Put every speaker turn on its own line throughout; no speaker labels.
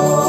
Oh.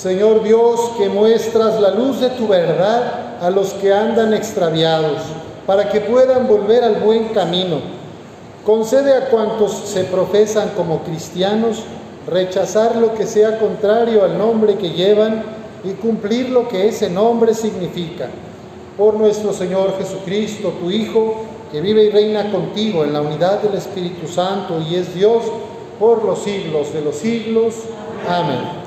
Señor Dios, que muestras la luz de tu verdad a los que andan extraviados, para que puedan volver al buen camino. Concede a cuantos se profesan como cristianos rechazar lo que sea contrario al nombre que llevan y cumplir lo que ese nombre significa. Por nuestro Señor Jesucristo, tu Hijo, que vive y reina contigo en la unidad del Espíritu Santo y es Dios por los siglos de los siglos. Amén.